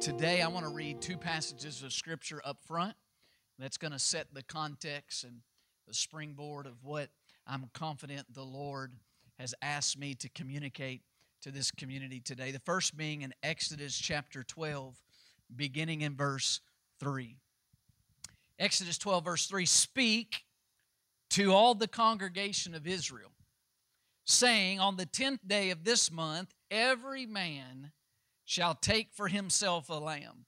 Today, I want to read two passages of Scripture up front. That's going to set the context and the springboard of what I'm confident the Lord has asked me to communicate to this community today. The first being in Exodus chapter 12, beginning in verse 3. Exodus 12, verse 3 Speak to all the congregation of Israel, saying, On the tenth day of this month, every man shall take for himself a lamb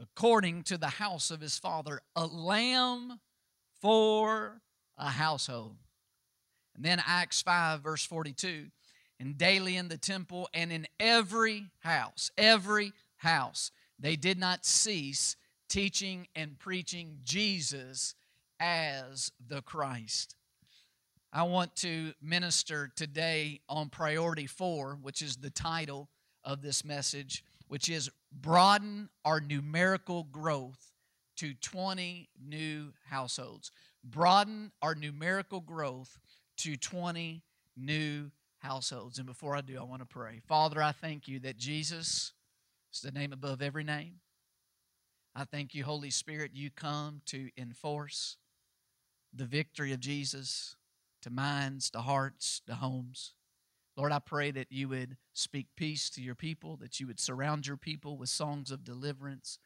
according to the house of his father, a lamb for a household. And then Acts 5, verse 42. And daily in the temple and in every house, every house, they did not cease teaching and preaching Jesus as the Christ. I want to minister today on priority four, which is the title of this message which is broaden our numerical growth to 20 new households. Broaden our numerical growth to 20 new households. And before I do, I want to pray. Father, I thank you that Jesus is the name above every name. I thank you, Holy Spirit, you come to enforce the victory of Jesus to minds, to hearts, to homes. Lord, I pray that you would speak peace to your people, that you would surround your people with songs of deliverance,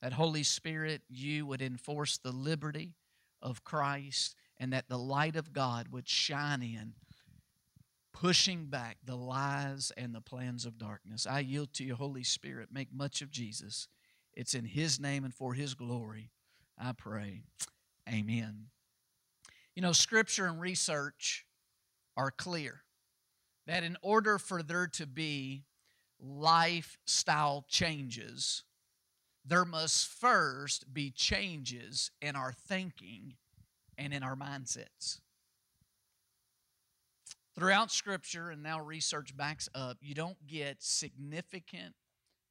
that Holy Spirit, you would enforce the liberty of Christ, and that the light of God would shine in, pushing back the lies and the plans of darkness. I yield to you, Holy Spirit. Make much of Jesus. It's in His name and for His glory. I pray. Amen. You know, Scripture and research are clear that in order for there to be lifestyle changes, there must first be changes in our thinking and in our mindsets. Throughout Scripture, and now research backs up, you don't get significant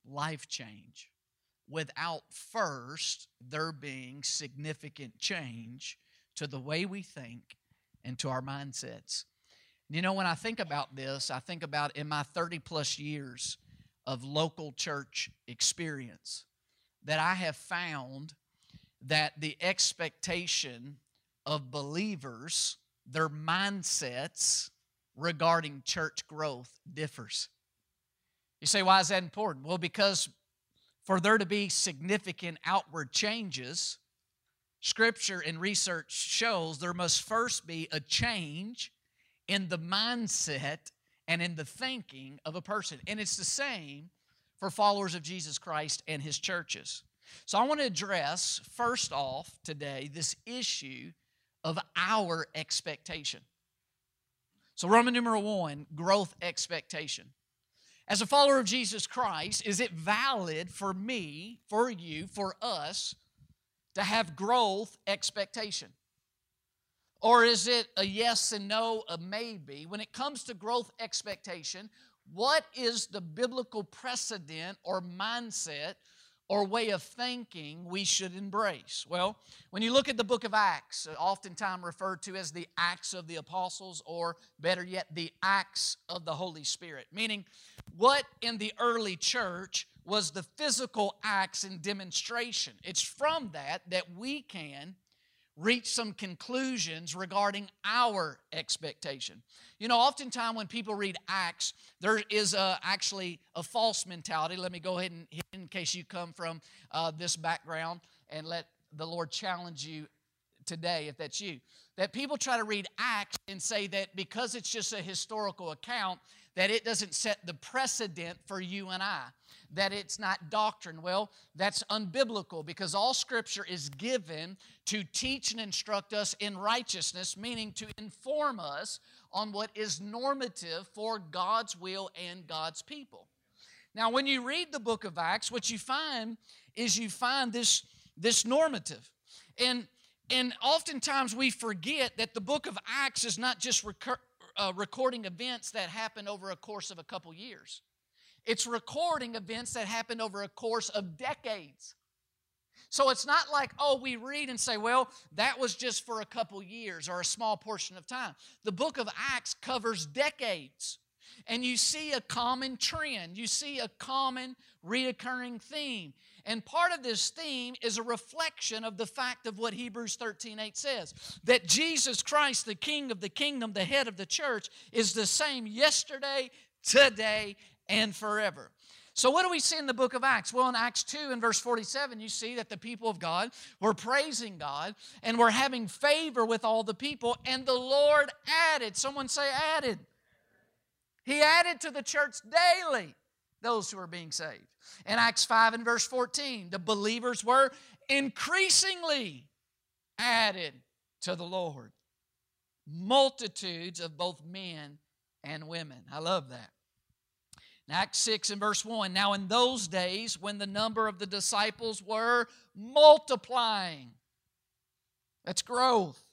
life change without first there being significant change to the way we think and to our mindsets. You know, when I think about this, I think about in my 30 plus years of local church experience that I have found that the expectation of believers, their mindsets regarding church growth differs. You say, why is that important? Well, because for there to be significant outward changes, Scripture and research shows there must first be a change in the mindset and in the thinking of a person. And it's the same for followers of Jesus Christ and his churches. So I want to address, first off, today, this issue of our expectation. So, Roman numeral one, growth expectation. As a follower of Jesus Christ, is it valid for me, for you, for us to have growth expectation? Or is it a yes and no, a maybe? When it comes to growth expectation, what is the biblical precedent or mindset or way of thinking we should embrace? Well, when you look at the book of Acts, uh, oftentimes referred to as the Acts of the Apostles, or better yet, the Acts of the Holy Spirit, meaning what in the early church was the physical acts and demonstration. It's from that that we can reach some conclusions regarding our expectation. You know, oftentimes when people read Acts, there is a, actually a false mentality. Let me go ahead and, in case you come from uh, this background, and let the Lord challenge you today, if that's you. That people try to read Acts and say that because it's just a historical account, that it doesn't set the precedent for you and I that it's not doctrine. Well, that's unbiblical because all scripture is given to teach and instruct us in righteousness, meaning to inform us on what is normative for God's will and God's people. Now, when you read the book of Acts, what you find is you find this this normative. And and oftentimes we forget that the book of Acts is not just recur, uh, recording events that happen over a course of a couple years. It's recording events that happen over a course of decades. So it's not like, oh, we read and say, well, that was just for a couple years or a small portion of time. The book of Acts covers decades. And you see a common trend, you see a common reoccurring theme. And part of this theme is a reflection of the fact of what Hebrews 13 8 says that Jesus Christ, the King of the kingdom, the head of the church, is the same yesterday, today, and forever. So, what do we see in the book of Acts? Well, in Acts 2 and verse 47, you see that the people of God were praising God and were having favor with all the people, and the Lord added, someone say, added. He added to the church daily those who are being saved. In Acts 5 and verse 14, the believers were increasingly added to the Lord. Multitudes of both men and women. I love that. In Acts 6 and verse 1 Now, in those days, when the number of the disciples were multiplying, that's growth.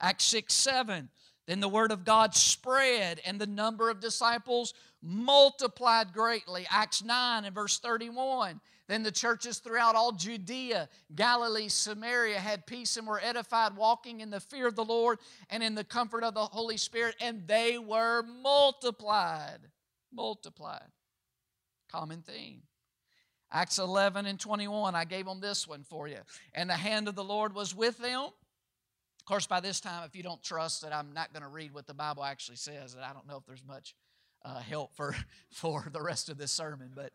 Acts 6 7. Then the word of God spread, and the number of disciples multiplied greatly. Acts 9 and verse 31. Then the churches throughout all Judea, Galilee, Samaria had peace and were edified, walking in the fear of the Lord and in the comfort of the Holy Spirit, and they were multiplied. Multiplied common theme. Acts 11 and 21, I gave them this one for you. And the hand of the Lord was with them. Of course, by this time, if you don't trust that I'm not going to read what the Bible actually says, and I don't know if there's much uh, help for, for the rest of this sermon, but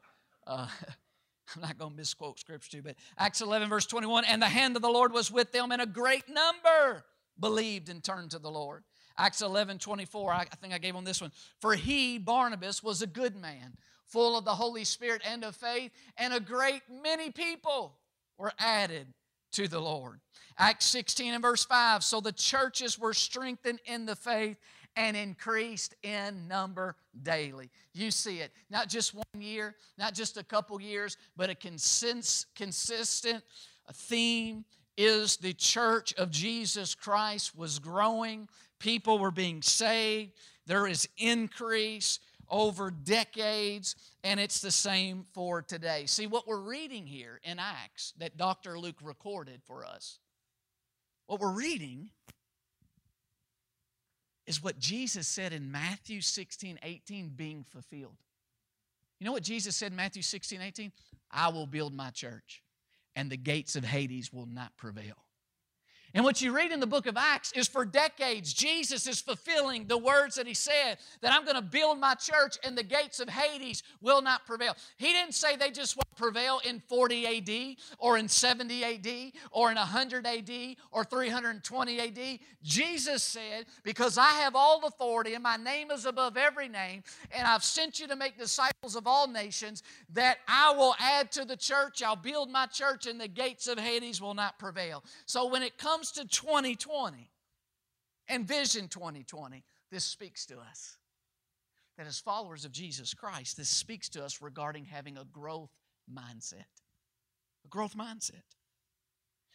uh, I'm not going to misquote scripture too. But Acts 11, verse 21, and the hand of the Lord was with them, and a great number believed and turned to the Lord. Acts 11, 24, I, I think I gave them this one. For he, Barnabas, was a good man full of the Holy Spirit and of faith, and a great many people were added to the Lord. Acts 16 and verse 5 So the churches were strengthened in the faith and increased in number daily. You see it, not just one year, not just a couple years, but a consist, consistent theme is the church of Jesus Christ was growing, people were being saved, there is increase, over decades, and it's the same for today. See, what we're reading here in Acts that Dr. Luke recorded for us, what we're reading is what Jesus said in Matthew 16, 18 being fulfilled. You know what Jesus said in Matthew 16, 18? I will build my church, and the gates of Hades will not prevail. And what you read in the book of Acts is for decades, Jesus is fulfilling the words that he said that I'm going to build my church and the gates of Hades will not prevail. He didn't say they just won't prevail in 40 AD or in 70 AD or in 100 AD or 320 AD. Jesus said, Because I have all authority and my name is above every name, and I've sent you to make disciples of all nations, that I will add to the church, I'll build my church, and the gates of Hades will not prevail. So when it comes comes to 2020 and Vision 2020, this speaks to us. That as followers of Jesus Christ, this speaks to us regarding having a growth mindset. A growth mindset.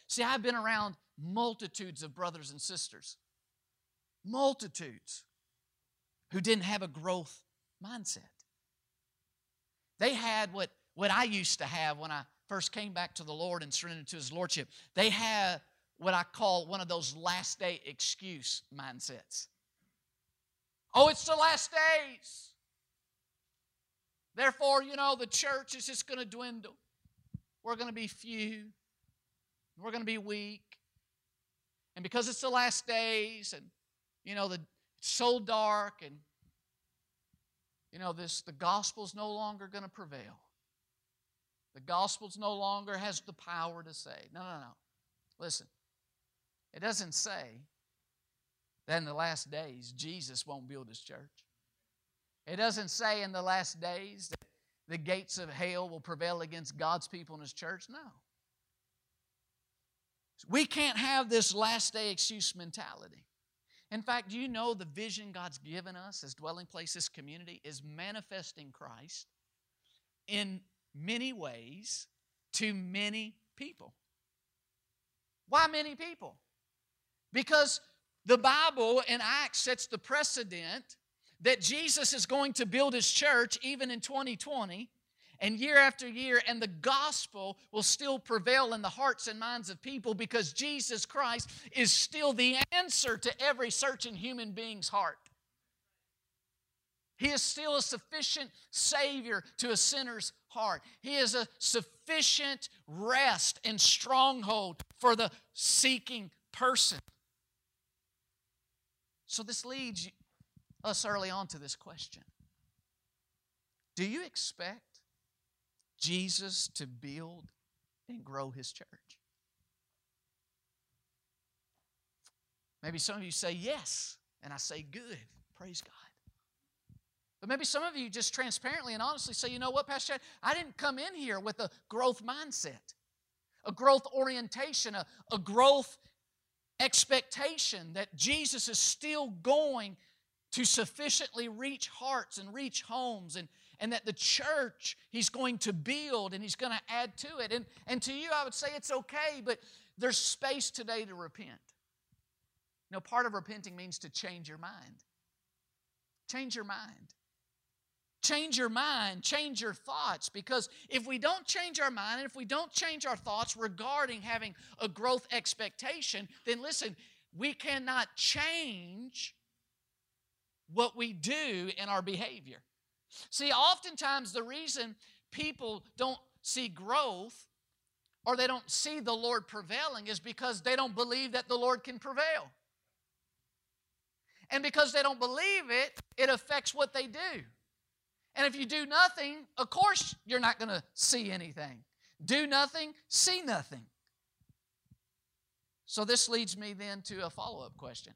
See, I've been around multitudes of brothers and sisters, multitudes who didn't have a growth mindset. They had what, what I used to have when I first came back to the Lord and surrendered to His Lordship. They had what I call one of those last day excuse mindsets. Oh, it's the last days. Therefore, you know, the church is just going to dwindle. We're going to be few. We're going to be weak. And because it's the last days and, you know, the, it's so dark and, you know, this, the gospel's no longer going to prevail. The gospel's no longer has the power to save. No, no, no. Listen, it doesn't say that in the last days Jesus won't build his church. It doesn't say in the last days that the gates of hell will prevail against God's people and his church. No. We can't have this last day excuse mentality. In fact, do you know the vision God's given us as dwelling places community is manifesting Christ in many ways to many people? Why many people? Because the Bible in Acts sets the precedent that Jesus is going to build his church even in 2020 and year after year, and the gospel will still prevail in the hearts and minds of people because Jesus Christ is still the answer to every searching human being's heart. He is still a sufficient Savior to a sinner's heart. He is a sufficient rest and stronghold for the seeking person. So, this leads us early on to this question Do you expect Jesus to build and grow his church? Maybe some of you say yes, and I say good. Praise God. But maybe some of you just transparently and honestly say, you know what, Pastor Chad, I didn't come in here with a growth mindset, a growth orientation, a, a growth expectation that Jesus is still going to sufficiently reach hearts and reach homes and, and that the church he's going to build and he's going to add to it. And, and to you, I would say it's okay, but there's space today to repent. You part of repenting means to change your mind. Change your mind. Change your mind, change your thoughts, because if we don't change our mind and if we don't change our thoughts regarding having a growth expectation, then listen, we cannot change what we do in our behavior. See, oftentimes the reason people don't see growth or they don't see the Lord prevailing is because they don't believe that the Lord can prevail. And because they don't believe it, it affects what they do. And if you do nothing, of course you're not going to see anything. Do nothing, see nothing. So this leads me then to a follow up question.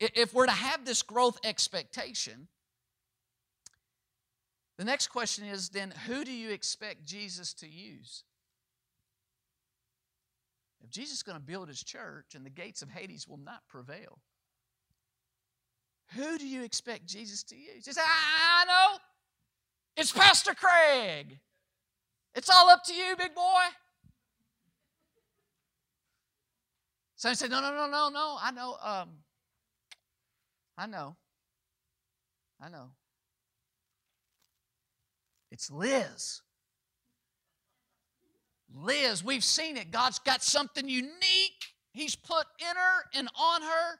If we're to have this growth expectation, the next question is then who do you expect Jesus to use? If Jesus is going to build his church and the gates of Hades will not prevail, who do you expect Jesus to use? You say, I know. It's Pastor Craig. It's all up to you, big boy. Some said, no, no, no, no, no. I know. Um, I know. I know. It's Liz. Liz, we've seen it. God's got something unique He's put in her and on her.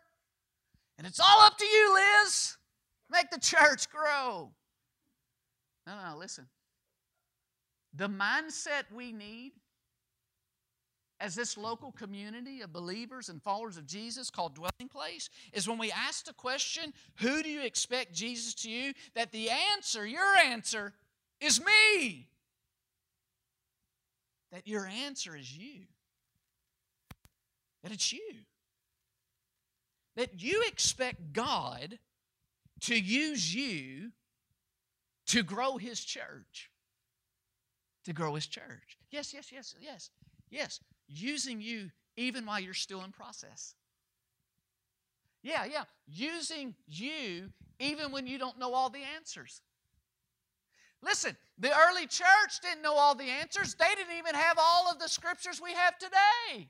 And it's all up to you, Liz. Make the church grow. No, no, no, listen. The mindset we need as this local community of believers and followers of Jesus called Dwelling Place is when we ask the question, Who do you expect Jesus to you? That the answer, your answer, is me. That your answer is you. That it's you. That you expect God to use you to grow His church. To grow His church. Yes, yes, yes, yes, yes using you even while you're still in process. Yeah, yeah, using you even when you don't know all the answers. Listen, the early church didn't know all the answers. They didn't even have all of the scriptures we have today.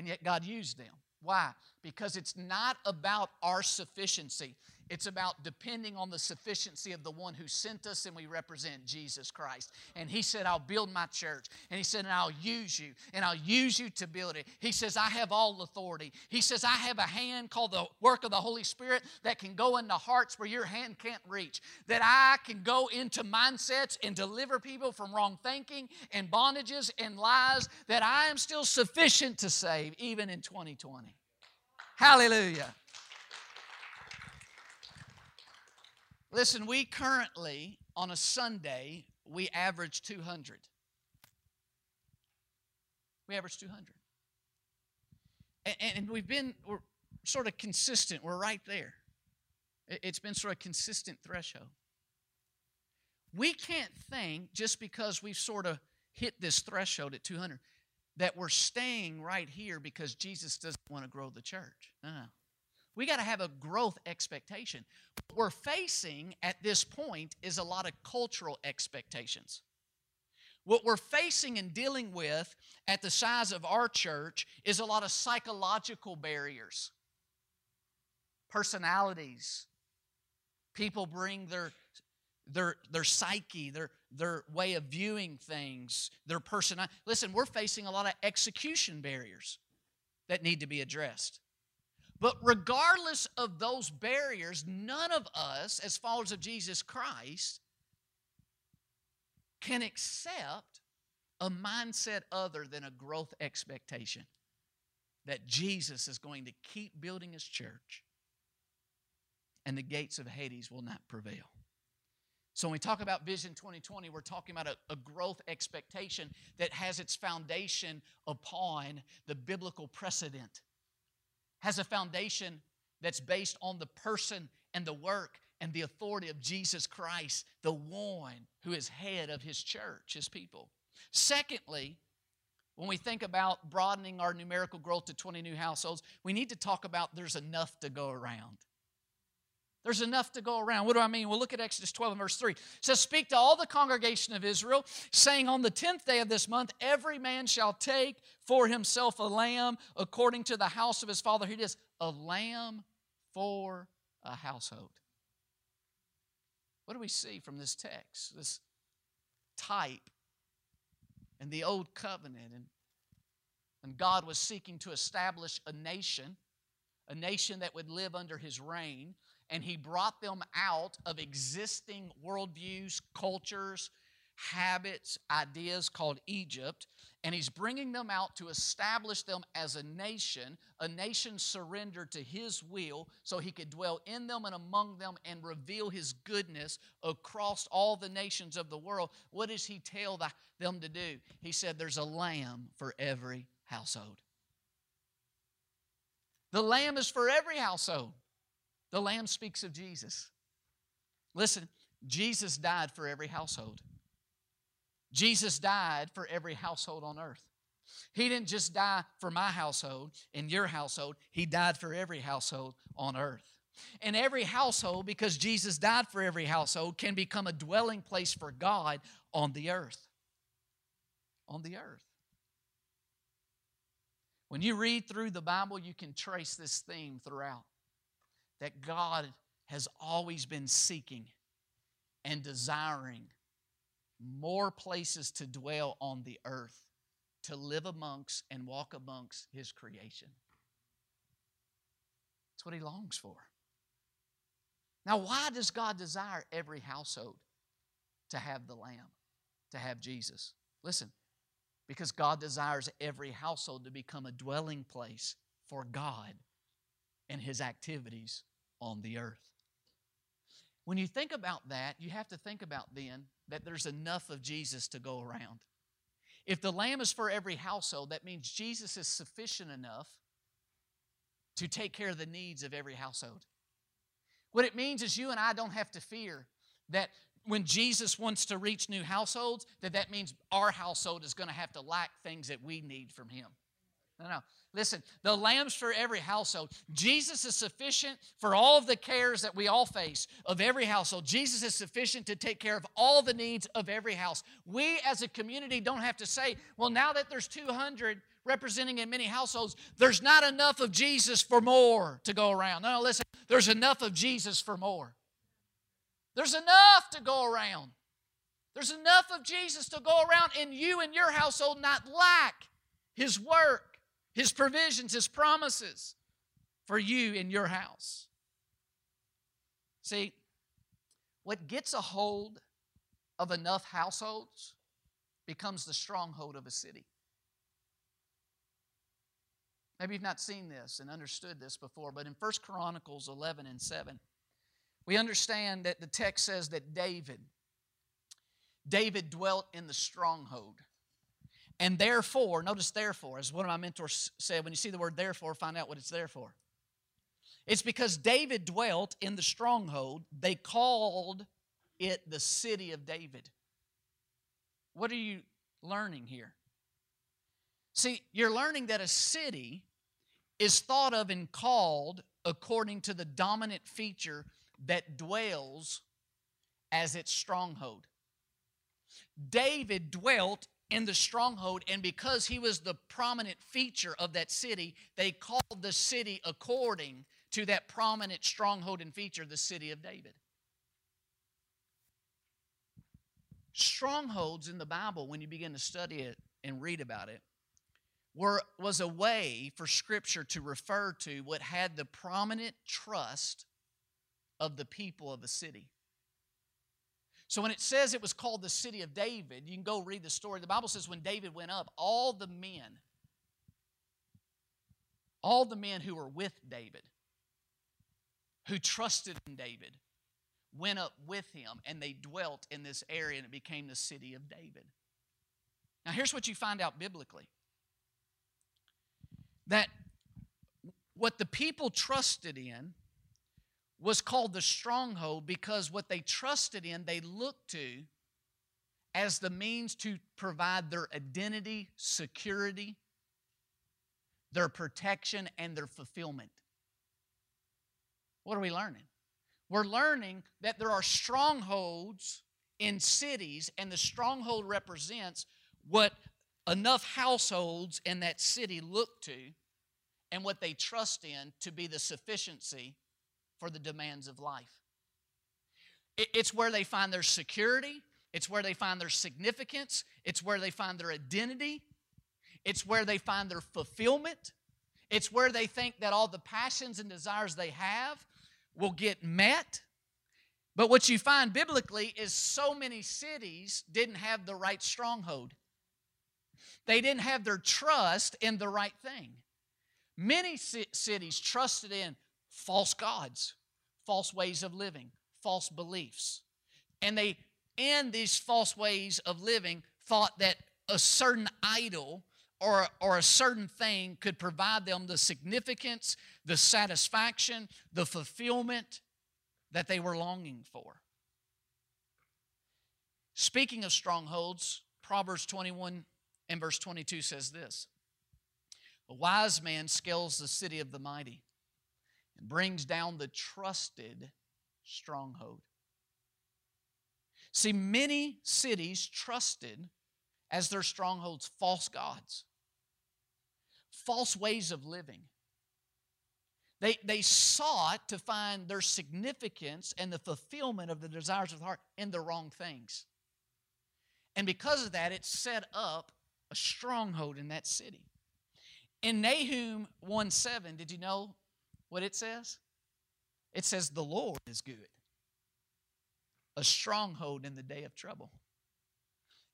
And yet God used them. Why? Because it's not about our sufficiency. It's about depending on the sufficiency of the one who sent us, and we represent Jesus Christ. And He said, I'll build my church. And He said, and I'll use you, and I'll use you to build it. He says, I have all authority. He says, I have a hand called the work of the Holy Spirit that can go into hearts where your hand can't reach. That I can go into mindsets and deliver people from wrong thinking and bondages and lies. That I am still sufficient to save, even in 2020. Hallelujah. Listen, we currently, on a Sunday, we average 200. We average 200. And, and we've been, we're sort of consistent. We're right there. It's been sort of consistent threshold. We can't think just because we've sort of hit this threshold at 200 that we're staying right here because Jesus doesn't want to grow the church. No, no. We got to have a growth expectation. What we're facing at this point is a lot of cultural expectations. What we're facing and dealing with at the size of our church is a lot of psychological barriers, personalities. People bring their their their psyche, their their way of viewing things, their personality. Listen, we're facing a lot of execution barriers that need to be addressed. But regardless of those barriers, none of us, as followers of Jesus Christ, can accept a mindset other than a growth expectation that Jesus is going to keep building his church and the gates of Hades will not prevail. So, when we talk about Vision 2020, we're talking about a, a, growth expectation that has its foundation upon the biblical precedent, has a foundation that's based on the person and the work and the authority of Jesus Christ, the one who is head of his church, his people. Secondly, when we think about broadening our numerical growth to 20 new households, we need to talk about there's enough to go around. There's enough to go around. What do I mean? Well, look at Exodus 12 and verse 3. It says, Speak to all the congregation of Israel, saying, On the tenth day of this month, every man shall take for himself a lamb according to the house of his father. Here it is a lamb for a household. What do we see from this text? This type and the old covenant. And, and God was seeking to establish a nation, a nation that would live under his reign and he brought them out of existing worldviews, cultures, habits, ideas called Egypt, and he's bringing them out to establish them as a nation, a nation surrendered to his will so he could dwell in them and among them and reveal his goodness across all the nations of the world. What does he tell the, them to do? He said, There's a lamb for every household. The lamb is for every household. The lamb speaks of Jesus. Listen, Jesus died for every household. Jesus died for every household on earth. He didn't just die for my household and your household, He died for every household on earth. And every household, because Jesus died for every household, can become a dwelling place for God on the earth. On the earth. When you read through the Bible, you can trace this theme throughout that God has always been seeking and desiring more places to dwell on the earth, to live amongst and walk amongst His creation. That's what He longs for. Now, why does God desire every household to have the Lamb, to have Jesus? Listen, because God desires every household to become a dwelling place for God and His activities on the earth. When you think about that, you have to think about then that there's enough of Jesus to go around. If the lamb is for every household, that means Jesus is sufficient enough to take care of the needs of every household. What it means is you and I don't have to fear that when Jesus wants to reach new households, that that means our household is going to have to lack things that we need from him. No, no. Listen, the lambs for every household. Jesus is sufficient for all of the cares that we all face of every household. Jesus is sufficient to take care of all the needs of every house. We as a community don't have to say, well, now that there's 200 representing in many households, there's not enough of Jesus for more to go around. No, no, listen, there's enough of Jesus for more. There's enough to go around. There's enough of Jesus to go around in you and your household, not lack his work his provisions, His promises for you in your house. See, what gets a hold of enough households becomes the stronghold of a city. Maybe you've not seen this and understood this before, but in 1 Chronicles 11 and 7, we understand that the text says that David, David dwelt in the stronghold. And therefore, notice therefore, as one of my mentors said, when you see the word therefore, find out what it's there for. It's because David dwelt in the stronghold, they called it the city of David. What are you learning here? See, you're learning that a city is thought of and called according to the dominant feature that dwells as its stronghold. David dwelt in the stronghold, and because he was the prominent feature of that city, they called the city according to that prominent stronghold and feature, the city of David. Strongholds in the Bible, when you begin to study it and read about it, were, was a way for Scripture to refer to what had the prominent trust of the people of a city. So when it says it was called the city of David, you can go read the story. The Bible says when David went up, all the men, all the men who were with David, who trusted in David, went up with him and they dwelt in this area and it became the city of David. Now, here's what you find out biblically that what the people trusted in was called the stronghold because what they trusted in, they looked to as the means to provide their identity, security, their protection, and their fulfillment. What are we learning? We're learning that there are strongholds in cities, and the stronghold represents what enough households in that city look to and what they trust in to be the sufficiency for the demands of life. It's where they find their security, it's where they find their significance, it's where they find their identity, it's where they find their fulfillment, it's where they think that all the passions and desires they have will get met. But what you find biblically is so many cities didn't have the right stronghold. They didn't have their trust in the right thing. Many cities trusted in false gods, false ways of living, false beliefs. And they, in these false ways of living, thought that a certain idol or, or a certain thing could provide them the significance, the satisfaction, the fulfillment that they were longing for. Speaking of strongholds, Proverbs 21 and verse 22 says this A wise man scales the city of the mighty and brings down the trusted stronghold. See, many cities trusted as their strongholds false gods, false ways of living. They, they sought to find their significance and the fulfillment of the desires of the heart in the wrong things. And because of that, it set up a stronghold in that city. In Nahum 1 7, did you know what it says? It says, The Lord is good, a stronghold in the day of trouble.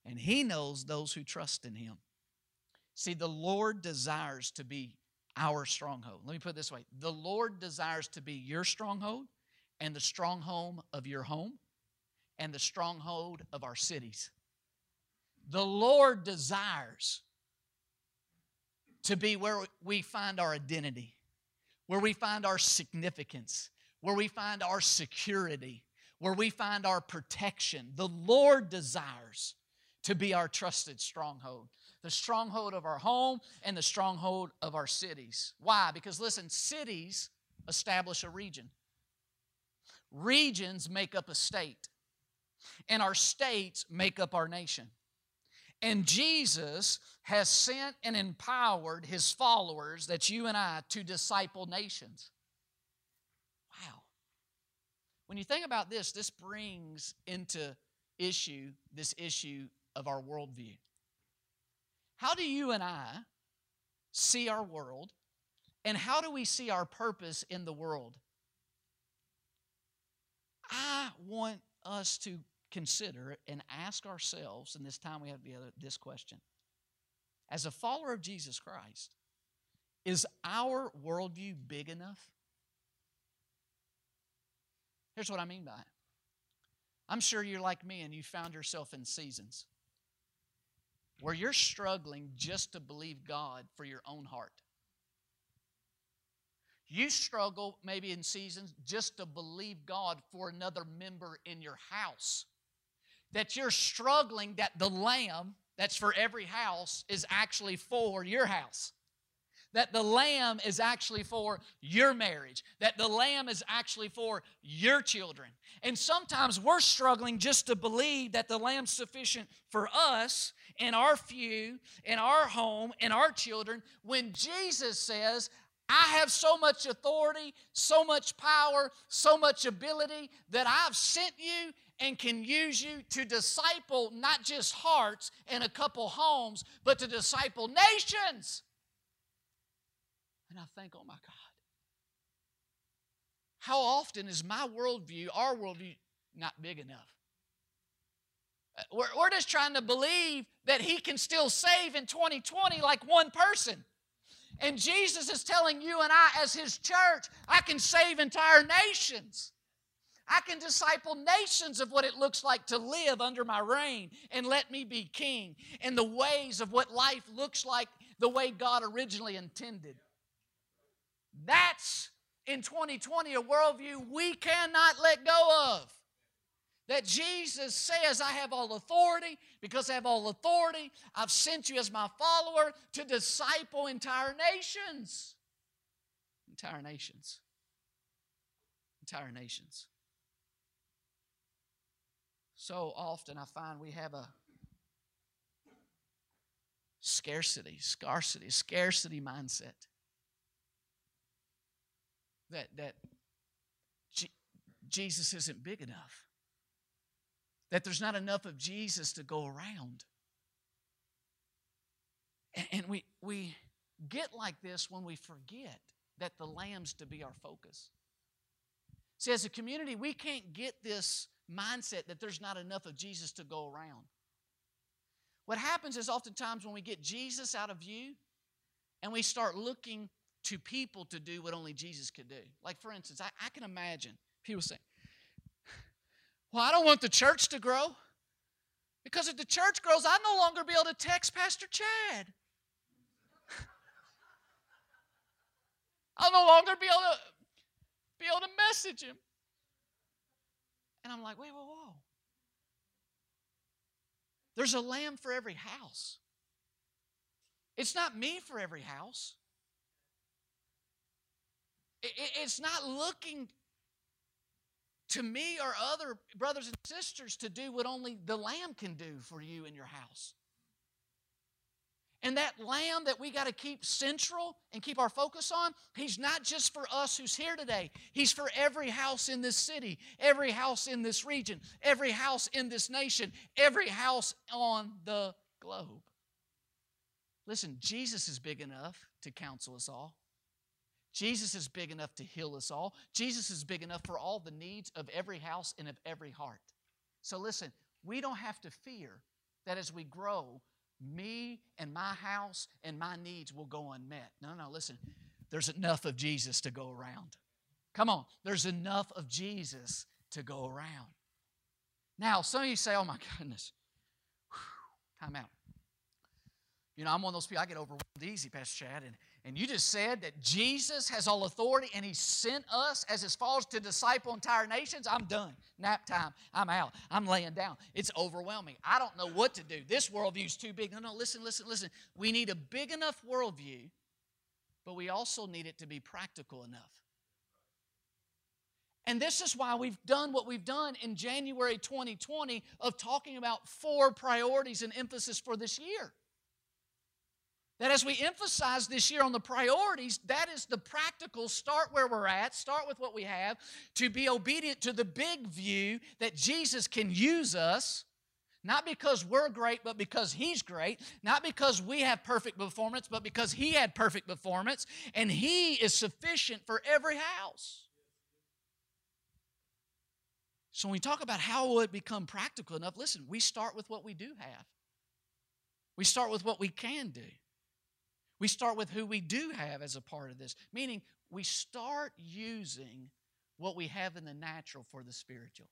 And He knows those who trust in Him. See, the Lord desires to be our stronghold. Let me put it this way the Lord desires to be your stronghold and the stronghold of your home and the stronghold of our cities. The Lord desires to be where we find our identity where we find our significance, where we find our security, where we find our protection. The Lord desires to be our trusted stronghold, the stronghold of our home and the stronghold of our cities. Why? Because listen, cities establish a region, regions make up a state, and our states make up our nation. And Jesus has sent and empowered his followers, that's you and I, to disciple nations. Wow. When you think about this, this brings into issue this issue of our worldview. How do you and I see our world, and how do we see our purpose in the world? I want us to consider and ask ourselves in this time we have together this question. As a follower of Jesus Christ, is our worldview big enough? Here's what I mean by it. I'm sure you're like me and you found yourself in seasons where you're struggling just to believe God for your own heart. You struggle maybe in seasons just to believe God for another member in your house that you're struggling that the lamb that's for every house is actually for your house. that the lamb is actually for your marriage, that the lamb is actually for your children. And sometimes we're struggling just to believe that the lamb's sufficient for us and our few, in our home, and our children, when Jesus says, I have so much authority, so much power, so much ability that I've sent you and can use you to disciple not just hearts and a couple homes, but to disciple nations. And I think, oh my God, how often is my worldview, our worldview, not big enough? Uh, we're, we're just trying to believe that He can still save in 2020 like one person. And Jesus is telling you and I, as His church, I can save entire nations. I can disciple nations of what it looks like to live under my reign and let me be king and the ways of what life looks like the way God originally intended. That's in 2020 a worldview we cannot let go of. That Jesus says, I have all authority. Because I have all authority, I've sent you as my follower to disciple entire nations. Entire nations. Entire nations. So often I find we have a scarcity, scarcity, scarcity mindset. That, that G- Jesus isn't big enough. That there's not enough of Jesus to go around. And, and we, we get like this when we forget that the lamb's to be our focus. See, as a community, we can't get this mindset that there's not enough of Jesus to go around. What happens is oftentimes when we get Jesus out of view and we start looking to people to do what only Jesus could do. Like, for instance, I, I can imagine people say, Well, I don't want the church to grow. Because if the church grows, I'll no longer be able to text Pastor Chad. I'll no longer be able to be able to message him. And I'm like, wait, whoa, whoa. There's a lamb for every house. It's not me for every house. It's not looking to me or other brothers and sisters to do what only the lamb can do for you in your house. And that lamb that we got to keep central and keep our focus on, he's not just for us who's here today. He's for every house in this city, every house in this region, every house in this nation, every house on the globe. Listen, Jesus is big enough to counsel us all. Jesus is big enough to heal us all. Jesus is big enough for all the needs of every house and of every heart. So listen, we don't have to fear that as we grow, me and my house and my needs will go unmet. No, no, listen. There's enough of Jesus to go around. Come on. There's enough of Jesus to go around. Now, some of you say, oh my goodness, Whew, time out. You know, I'm one of those people, I get overwhelmed easy, Pastor Chad, and, and you just said that Jesus has all authority and he sent us as his followers to disciple entire nations. I'm done. Nap time. I'm out. I'm laying down. It's overwhelming. I don't know what to do. This worldview is too big. No, no, listen, listen, listen. We need a big enough worldview, but we also need it to be practical enough. And this is why we've done what we've done in January 2020 of talking about four priorities and emphasis for this year. That as we emphasize this year on the priorities, that is the practical start where we're at, start with what we have, to be obedient to the big view that Jesus can use us, not because we're great, but because He's great, not because we have perfect performance, but because He had perfect performance, and He is sufficient for every house. So when we talk about how will it become practical enough, listen, we start with what we do have. We start with what we can do. We start with who we do have as a part of this, meaning we start using what we have in the natural for the spiritual.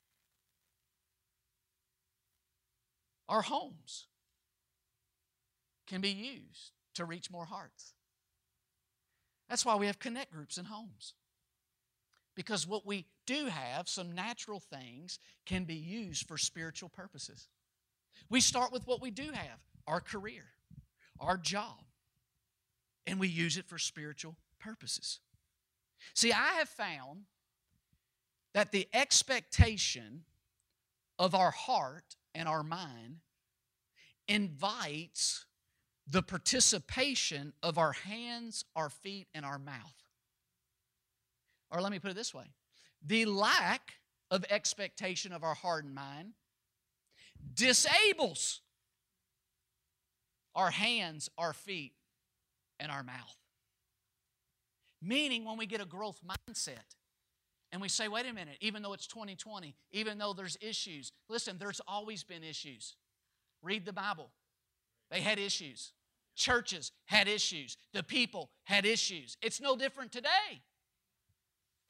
Our homes can be used to reach more hearts. That's why we have connect groups in homes. Because what we do have, some natural things, can be used for spiritual purposes. We start with what we do have our career, our job, and we use it for spiritual purposes. See, I have found that the expectation of our heart and our mind invites the participation of our hands, our feet, and our mouth. Or let me put it this way the lack of expectation of our heart and mind disables our hands, our feet, and our mouth. Meaning, when we get a growth mindset and we say, wait a minute, even though it's 2020, even though there's issues, listen, there's always been issues. Read the Bible. They had issues. Churches had issues. The people had issues. It's no different today.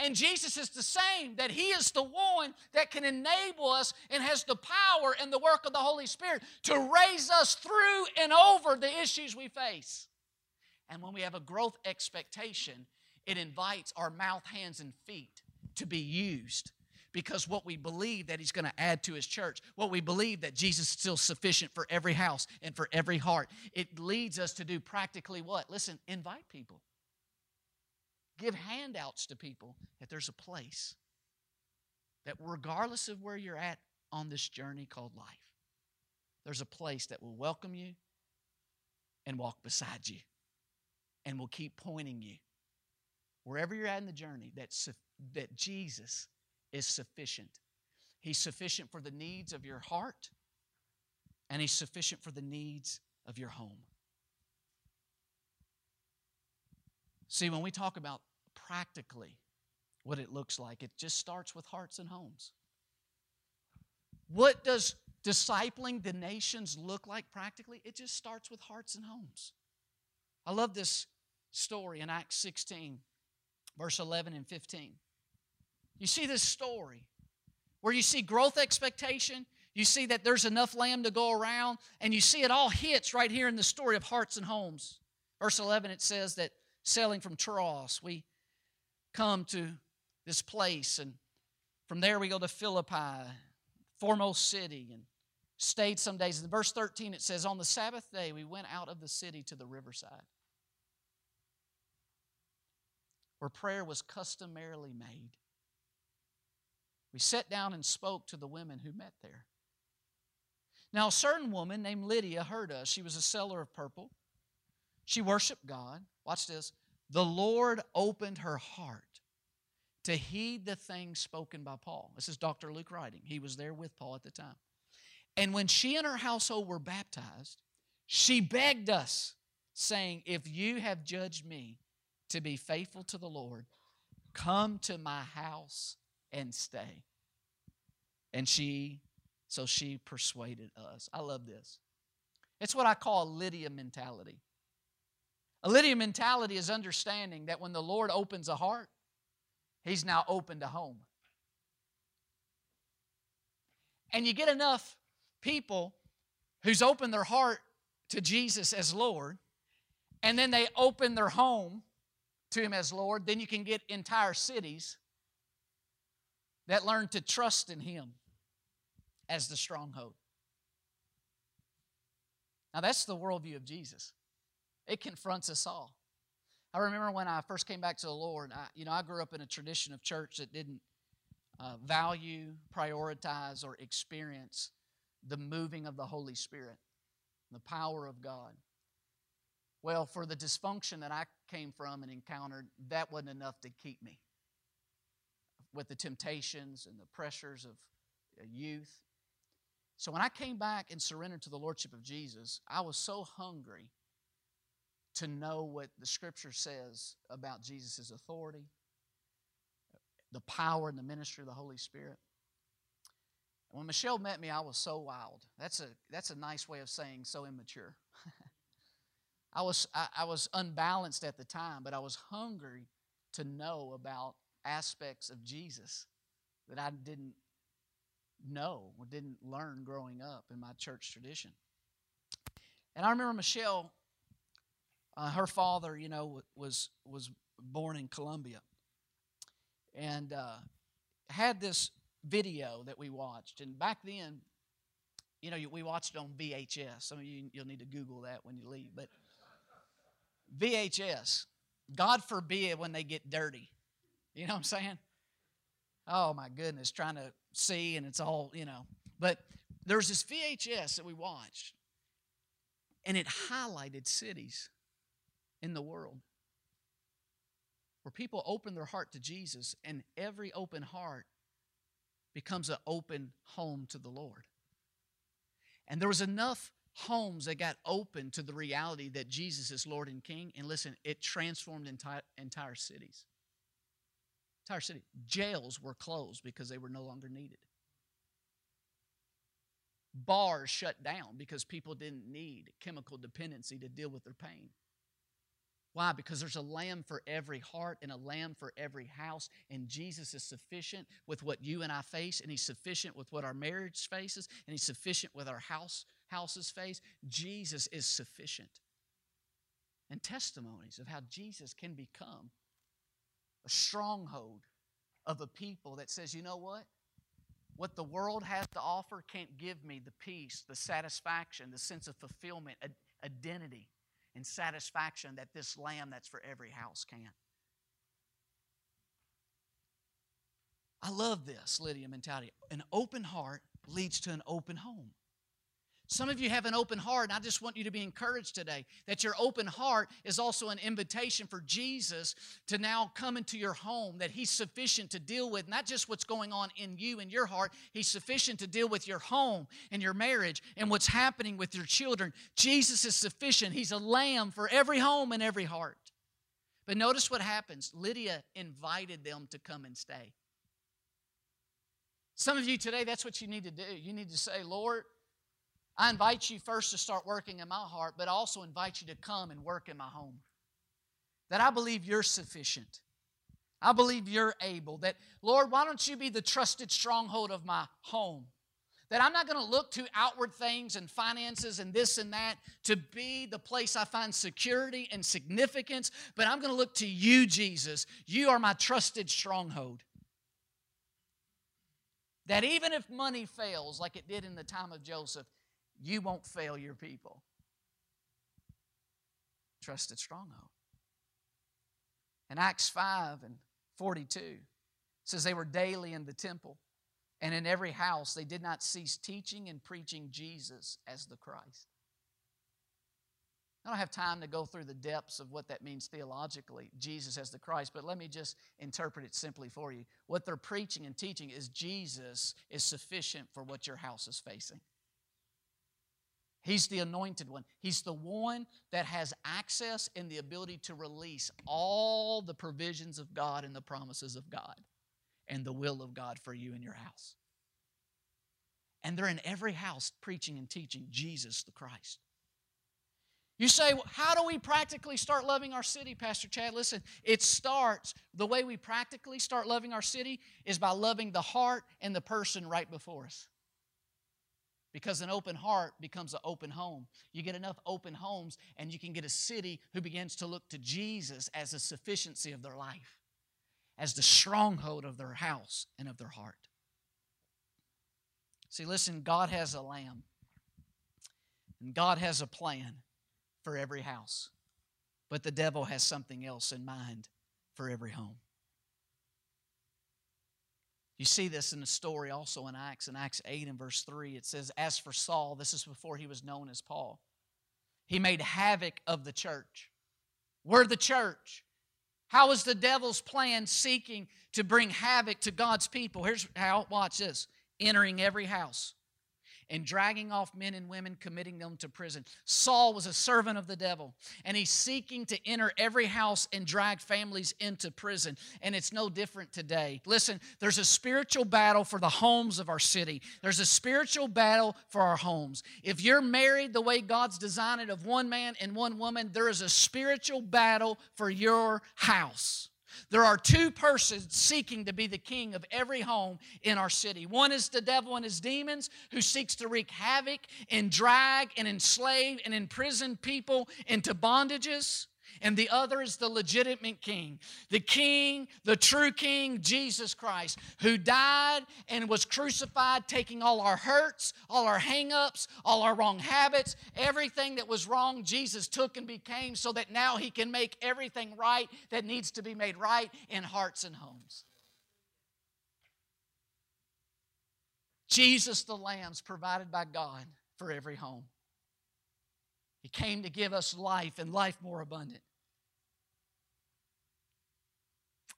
And Jesus is the same, that He is the one that can enable us and has the power and the work of the Holy Spirit to raise us through and over the issues we face. And when we have a growth expectation, it invites our mouth, hands, and feet to be used because what we believe that he's going to add to his church, what we believe that Jesus is still sufficient for every house and for every heart, it leads us to do practically what? Listen, invite people. Give handouts to people that there's a place that regardless of where you're at on this journey called life, there's a place that will welcome you and walk beside you and will keep pointing you wherever you're at in the journey that, that Jesus is sufficient. He's sufficient for the needs of your heart, and He's sufficient for the needs of your home. See, when we talk about practically what it looks like, it just starts with hearts and homes. What does discipling the nations look like practically? It just starts with hearts and homes. I love this story in Acts 16, verse 11 and 15. You see this story where you see growth expectation, you see that there's enough lamb to go around, and you see it all hits right here in the story of hearts and homes. Verse 11, it says that sailing from Troas, we come to this place, and from there we go to Philippi, foremost city, and stayed some days. In verse 13, it says, On the Sabbath day, we went out of the city to the riverside, where prayer was customarily made. We sat down and spoke to the women who met there. Now, a certain woman named Lydia heard us. She was a seller of purple. She worshiped God. Watch this. The Lord opened her heart to heed the things spoken by Paul. This is Dr. Luke writing. He was there with Paul at the time. And when she and her household were baptized, she begged us, saying, If you have judged me to be faithful to the Lord, come to my house and stay. And she, so she persuaded us. I love this. It's what I call a Lydia mentality. A Lydia mentality is understanding that when the Lord opens a heart, He's now opened a home. And you get enough people who's opened their heart to Jesus as Lord, and then they open their home to Him as Lord, then you can get entire cities that learn to trust in Him as the stronghold. Now, that's the worldview of Jesus. It confronts us all. I remember when I first came back to the Lord, I, you know, I grew up in a tradition of church that didn't uh, value, prioritize, or experience the moving of the Holy Spirit, the power of God. Well, for the dysfunction that I came from and encountered, that wasn't enough to keep me. With the temptations and the pressures of uh, youth. So when I came back and surrendered to the Lordship of Jesus, I was so hungry to know what the Scripture says about Jesus' authority, the power and the ministry of the Holy Spirit. When Michelle met me, I was so wild. That's a, that's a nice way of saying so immature. I, was, I, I was unbalanced at the time, but I was hungry to know about aspects of Jesus that I didn't know or didn't learn growing up in my church tradition. And I remember Michelle uh, her father, you know, was was born in Colombia, and uh, had this video that we watched. And back then, you know, we watched it on VHS. Some of you you'll need to Google that when you leave, but VHS. God forbid when they get dirty. You know what I'm saying? Oh my goodness, trying to see and it's all, you know. But there's this VHS that we watched, and it highlighted cities in the world where people open their heart to Jesus, and every open heart becomes an open home to the Lord. And there was enough homes that got open to the reality that Jesus is Lord and King. And listen, it transformed entire, entire cities. Entire city. Jails were closed because they were no longer needed. Bars shut down because people didn't need chemical dependency to deal with their pain. Why? Because there's a lamb for every heart and a lamb for every house, and Jesus is sufficient with what you and I face, and He's sufficient with what our marriage faces, and He's sufficient with our house houses face. Jesus is sufficient. And testimonies of how Jesus can become a stronghold of a people that says, you know what? What the world has to offer can't give me the peace, the satisfaction, the sense of fulfillment, identity, and satisfaction that this lamb that's for every house can. I love this Lydia mentality. An open heart leads to an open home. Some of you have an open heart, and I just want you to be encouraged today that your open heart is also an invitation for Jesus to now come into your home, that He's sufficient to deal with not just what's going on in you and your heart, He's sufficient to deal with your home and your marriage and what's happening with your children. Jesus is sufficient. He's a lamb for every home and every heart. But notice what happens Lydia invited them to come and stay. Some of you today, that's what you need to do. You need to say, Lord, I invite you first to start working in my heart, but I also invite you to come and work in my home. That I believe you're sufficient. I believe you're able. That, Lord, why don't you be the trusted stronghold of my home? That I'm not going to look to outward things and finances and this and that to be the place I find security and significance, but I'm going to look to you, Jesus. You are my trusted stronghold. That even if money fails, like it did in the time of Joseph, you won't fail your people. Trusted stronghold. In Acts 5 and 42, says they were daily in the temple, and in every house they did not cease teaching and preaching Jesus as the Christ. I don't have time to go through the depths of what that means theologically, Jesus as the Christ, but let me just interpret it simply for you. What they're preaching and teaching is Jesus is sufficient for what your house is facing. He's the anointed one. He's the one that has access and the ability to release all the provisions of God and the promises of God and the will of God for you and your house. And they're in every house preaching and teaching Jesus the Christ. You say, how do we practically start loving our city, Pastor Chad? Listen, it starts, the way we practically start loving our city is by loving the heart and the person right before us because an open heart becomes an open home. You get enough open homes, and you can get a city who begins to look to Jesus as the sufficiency of their life, as the stronghold of their house and of their heart. See, listen, God has a lamb, and God has a plan for every house, but the devil has something else in mind for every home. You see this in the story also in Acts. In Acts 8 and verse 3, it says, As for Saul, this is before he was known as Paul, he made havoc of the church. We're the church. How is the devil's plan seeking to bring havoc to God's people? Here's how, watch this entering every house, and dragging off men and women, committing them to prison. Saul was a servant of the devil, and he's seeking to enter every house and drag families into prison. And it's no different today. Listen, there's a spiritual battle for the homes of our city, there's a spiritual battle for our homes. If you're married the way God's designed it, of one man and one woman, there is a spiritual battle for your house. There are two persons seeking to be the king of every home in our city. One is the devil and his demons, who seeks to wreak havoc and drag and enslave and imprison people into bondages. And the other is the legitimate king, the king, the true king, Jesus Christ, who died and was crucified, taking all our hurts, all our hangups, all our wrong habits, everything that was wrong, Jesus took and became so that now he can make everything right that needs to be made right in hearts and homes. Jesus the Lamb's provided by God for every home. He came to give us life and life more abundant.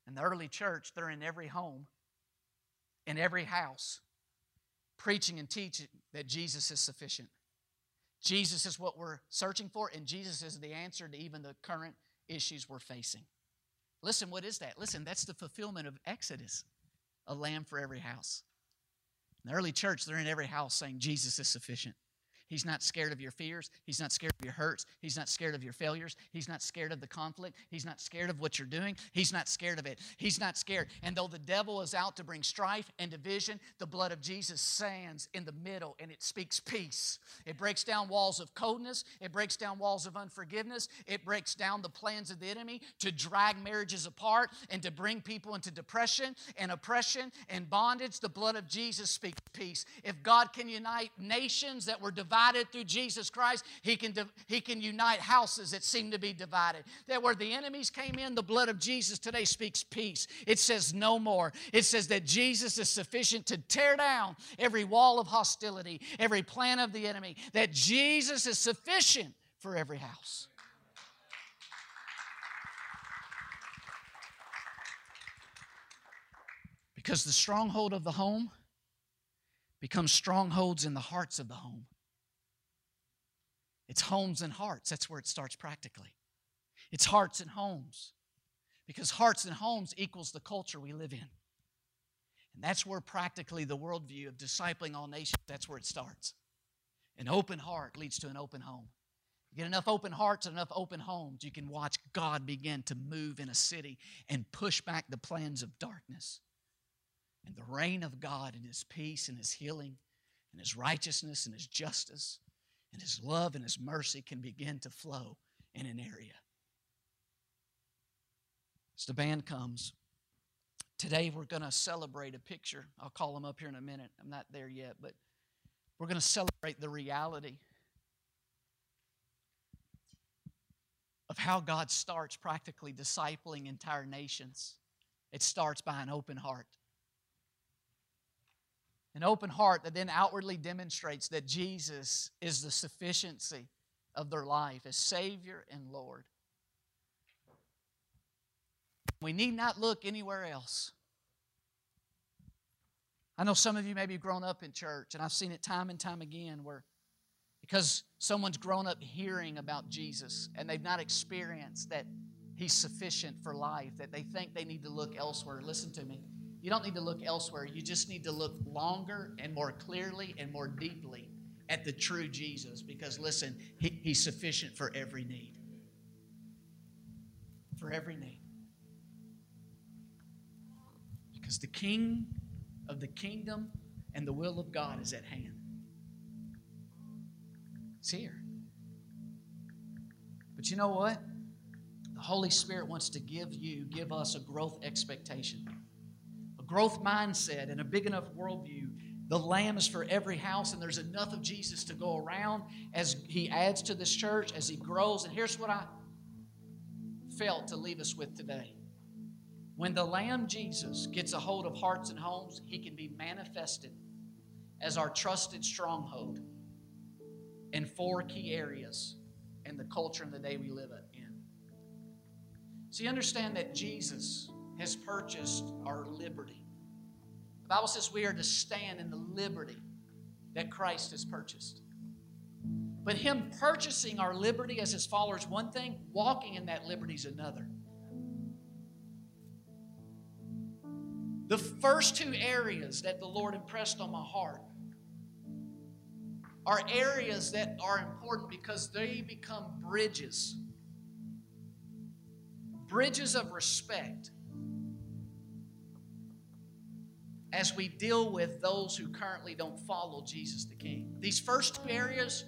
In the early church, they're in every home, in every house, preaching and teaching that Jesus is sufficient. Jesus is what we're searching for, and Jesus is the answer to even the current issues we're facing. Listen, what is that? Listen, that's the fulfillment of Exodus a lamb for every house. In the early church, they're in every house saying Jesus is sufficient. He's not scared of your fears. He's not scared of your hurts. He's not scared of your failures. He's not scared of the conflict. He's not scared of what you're doing. He's not scared of it. He's not scared. And though the devil is out to bring strife and division, the blood of Jesus stands in the middle and it speaks peace. It breaks down walls of coldness. It breaks down walls of unforgiveness. It breaks down the plans of the enemy to drag marriages apart and to bring people into depression and oppression and bondage. The blood of Jesus speaks peace. If God can unite nations that were divided, divided through Jesus Christ, He can, he can unite houses that seem to be divided. That where the enemies came in, the blood of Jesus today speaks peace. It says no more. It says that Jesus is sufficient to tear down every wall of hostility, every plan of the enemy, that Jesus is sufficient for every house. Because the stronghold of the home becomes strongholds in the hearts of the home. It's homes and hearts. That's where it starts practically. It's hearts and homes. Because hearts and homes equals the culture we live in. And that's where practically the worldview of discipling all nations, that's where it starts. An open heart leads to an open home. You get enough open hearts and enough open homes, you can watch God begin to move in a city and push back the plans of darkness. And the reign of God and His peace and His healing and His righteousness and His justice and His love and His mercy can begin to flow in an area. As the band comes, today we're going to celebrate a picture. I'll call them up here in a minute. I'm not there yet, but we're going to celebrate the reality of how God starts practically discipling entire nations. It starts by an open heart an open heart that then outwardly demonstrates that Jesus is the sufficiency of their life as Savior and Lord. We need not look anywhere else. I know some of you maybe grown up in church, and I've seen it time and time again where because someone's grown up hearing about Jesus and they've not experienced that He's sufficient for life, that they think they need to look elsewhere. Listen to me. You don't need to look elsewhere. You just need to look longer and more clearly and more deeply at the true Jesus because, listen, he, He's sufficient for every need. For every need. Because the King of the kingdom and the will of God is at hand. It's here. But you know what? The Holy Spirit wants to give you, give us a growth expectation growth mindset and a big enough worldview, the lamb is for every house, and there's enough of Jesus to go around as he adds to this church, as he grows. And here's what I felt to leave us with today. When the Lamb Jesus gets a hold of hearts and homes, he can be manifested as our trusted stronghold in four key areas in the culture and the day we live in. So you understand that Jesus has purchased our liberty. The Bible says we are to stand in the liberty that Christ has purchased. But Him purchasing our liberty as His followers, one thing, walking in that liberty is another. The first two areas that the Lord impressed on my heart are areas that are important because they become bridges bridges of respect as we deal with those who currently don't follow Jesus the King. These first two areas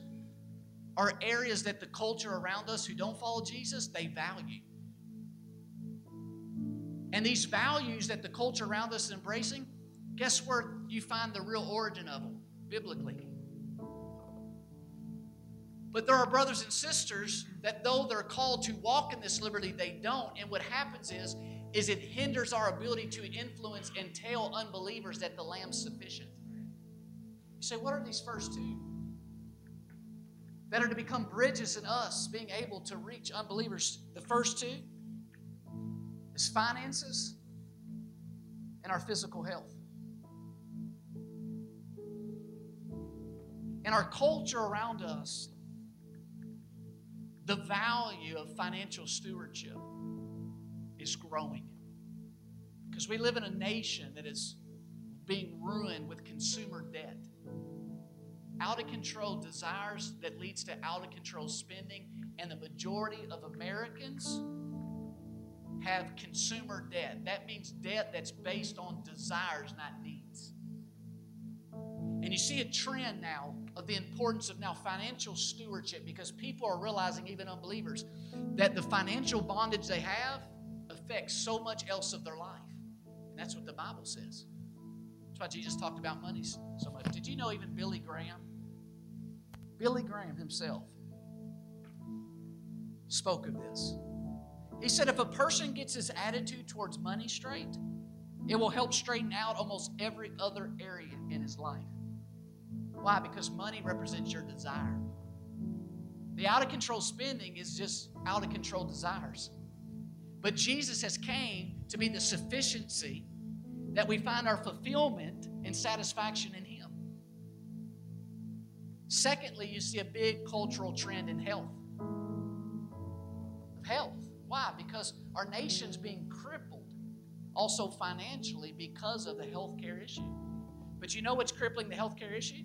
are areas that the culture around us who don't follow Jesus, they value. And these values that the culture around us is embracing, guess where you find the real origin of them? Biblically. But there are brothers and sisters that though they're called to walk in this liberty, they don't. And what happens is, is it hinders our ability to influence and tell unbelievers that the Lamb's sufficient. You say, what are these first two? That are to become bridges in us being able to reach unbelievers. The first two is finances and our physical health. In our culture around us, the value of financial stewardship is growing. Because we live in a nation that is being ruined with consumer debt. Out of control desires that leads to out of control spending, and the majority of Americans have consumer debt. That means debt that's based on desires, not needs. And you see a trend now of the importance of now financial stewardship because people are realizing, even unbelievers, that the financial bondage they have affects so much else of their life. And that's what the Bible says. That's why Jesus talked about money so much. Did you know even Billy Graham? Billy Graham himself spoke of this. He said if a person gets his attitude towards money straight, it will help straighten out almost every other area in his life. Why? Because money represents your desire. The out of control spending is just out of control desires. But Jesus has came to be the sufficiency that we find our fulfillment and satisfaction in Him. Secondly, you see a big cultural trend in health. Health. Why? Because our nation's being crippled also financially because of the healthcare issue. But you know what's crippling the healthcare issue?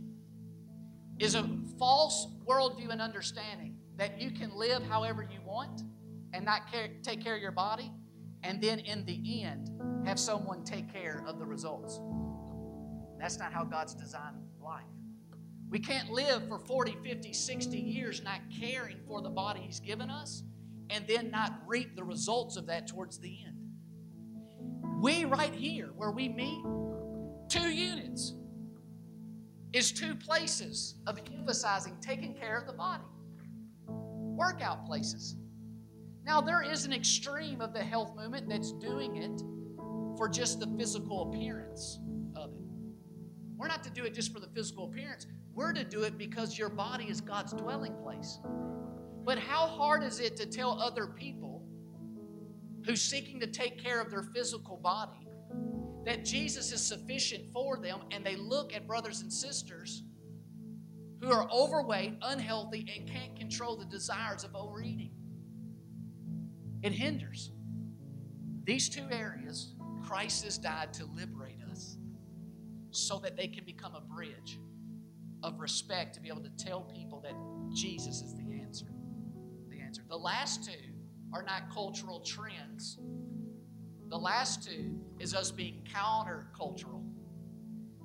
is a false worldview and understanding that you can live however you want and not care, take care of your body, and then in the end, have someone take care of the results. That's not how God's designed life. We can't live for 40, 50, 60 years not caring for the body He's given us and then not reap the results of that towards the end. We, right here, where we meet, two units is two places of emphasizing taking care of the body workout places. Now, there is an extreme of the health movement that's doing it for just the physical appearance of it. We're not to do it just for the physical appearance, we're to do it because your body is God's dwelling place. But how hard is it to tell other people who's seeking to take care of their physical body that Jesus is sufficient for them, and they look at brothers and sisters who are overweight, unhealthy, and can't control the desires of overeating. It hinders. These two areas, Christ has died to liberate us so that they can become a bridge of respect to be able to tell people that Jesus is the answer. The answer. The last two are not cultural trends the last two is us being countercultural,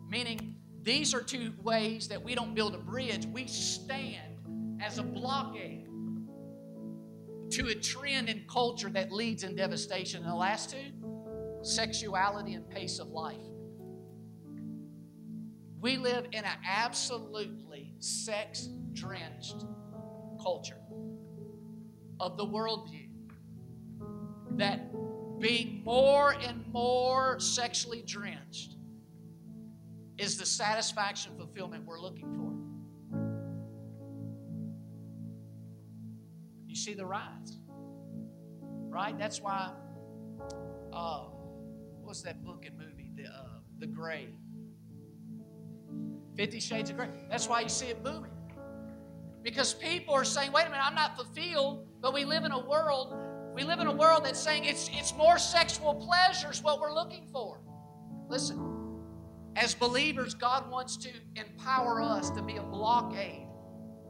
meaning these are two ways that we don't build a bridge, we stand as a blockade to a trend in culture that leads in devastation. And the last two, sexuality and pace of life. We live in an absolutely sex drenched culture of the worldview that being more and more sexually drenched is the satisfaction fulfillment we're looking for. See the rise, right? That's why. Uh, what's that book and movie? The uh, the Grey. Fifty Shades of Grey. That's why you see it booming. Because people are saying, wait a minute, I'm not fulfilled, but we live in a world we live in a world that's saying it's, it's more sexual pleasures what we're looking for. Listen, as believers, God wants to empower us to be a blockade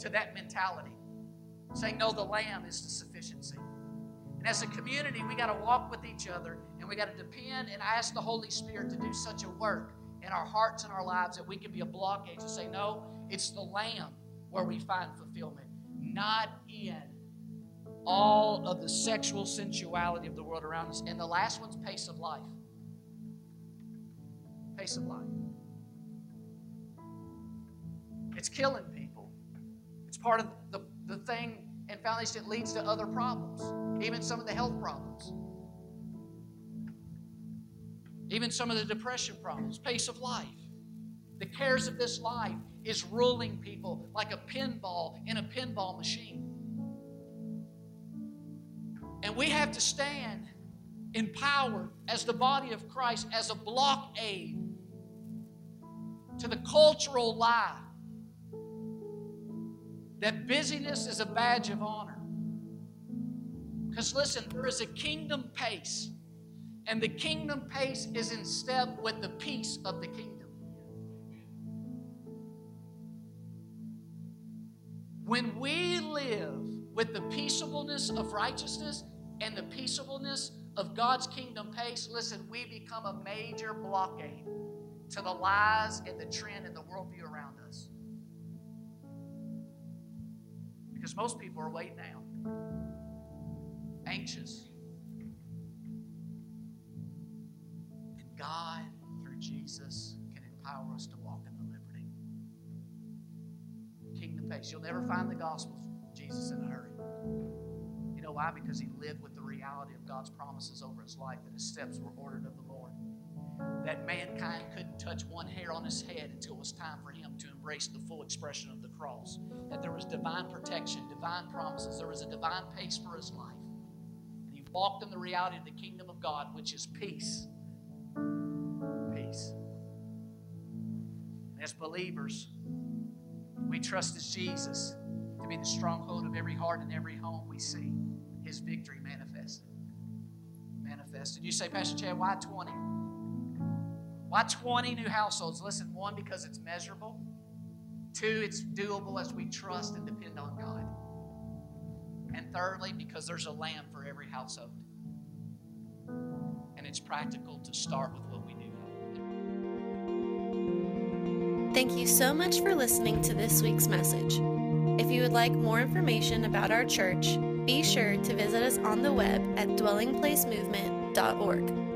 to that mentality, saying, No, the Lamb is the sufficiency. And as a community, we got to walk with each other and we got to depend and ask the Holy Spirit to do such a work in our hearts and our lives that we can be a blockade to say, No, it's the Lamb where we find fulfillment not in all of the sexual sensuality of the world around us. And the last one's pace of life. Pace of life. It's killing people. It's part of the, the thing and foundation that leads to other problems, even some of the health problems, even some of the depression problems, pace of life. The cares of this life is ruling people like a pinball in a pinball machine. And we have to stand empowered as the body of Christ as a blockade to the cultural lie that busyness is a badge of honor. Because listen, there is a kingdom pace, and the kingdom pace is in step with the peace of the kingdom. When we live with the peaceableness of righteousness and the peaceableness of God's kingdom pace, listen, we become a major blockade to the lies and the trend and the worldview around us. Because most people are weighted down, anxious. And God, through Jesus, can empower us to walk in the liberty. Kingdom pace. You'll never find the gospel Jesus in a hurry. You know why? Because he lived with the reality of God's promises over his life, that his steps were ordered of the Lord. That mankind couldn't touch one hair on his head until it was time for him to embrace the full expression of the cross. That there was divine protection, divine promises, there was a divine pace for his life. And he walked in the reality of the kingdom of God, which is peace. Peace. And as believers, we trust as Jesus to be the stronghold of every heart and every home we see his victory manifested. Manifested. You say, Pastor Chad, why 20? Why 20 new households? Listen, one, because it's measurable. Two, it's doable as we trust and depend on God. And thirdly, because there's a lamb for every household. And it's practical to start with what we do. Thank you so much for listening to this week's message. If you would like more information about our church, be sure to visit us on the web at dwellingplacemovement.org.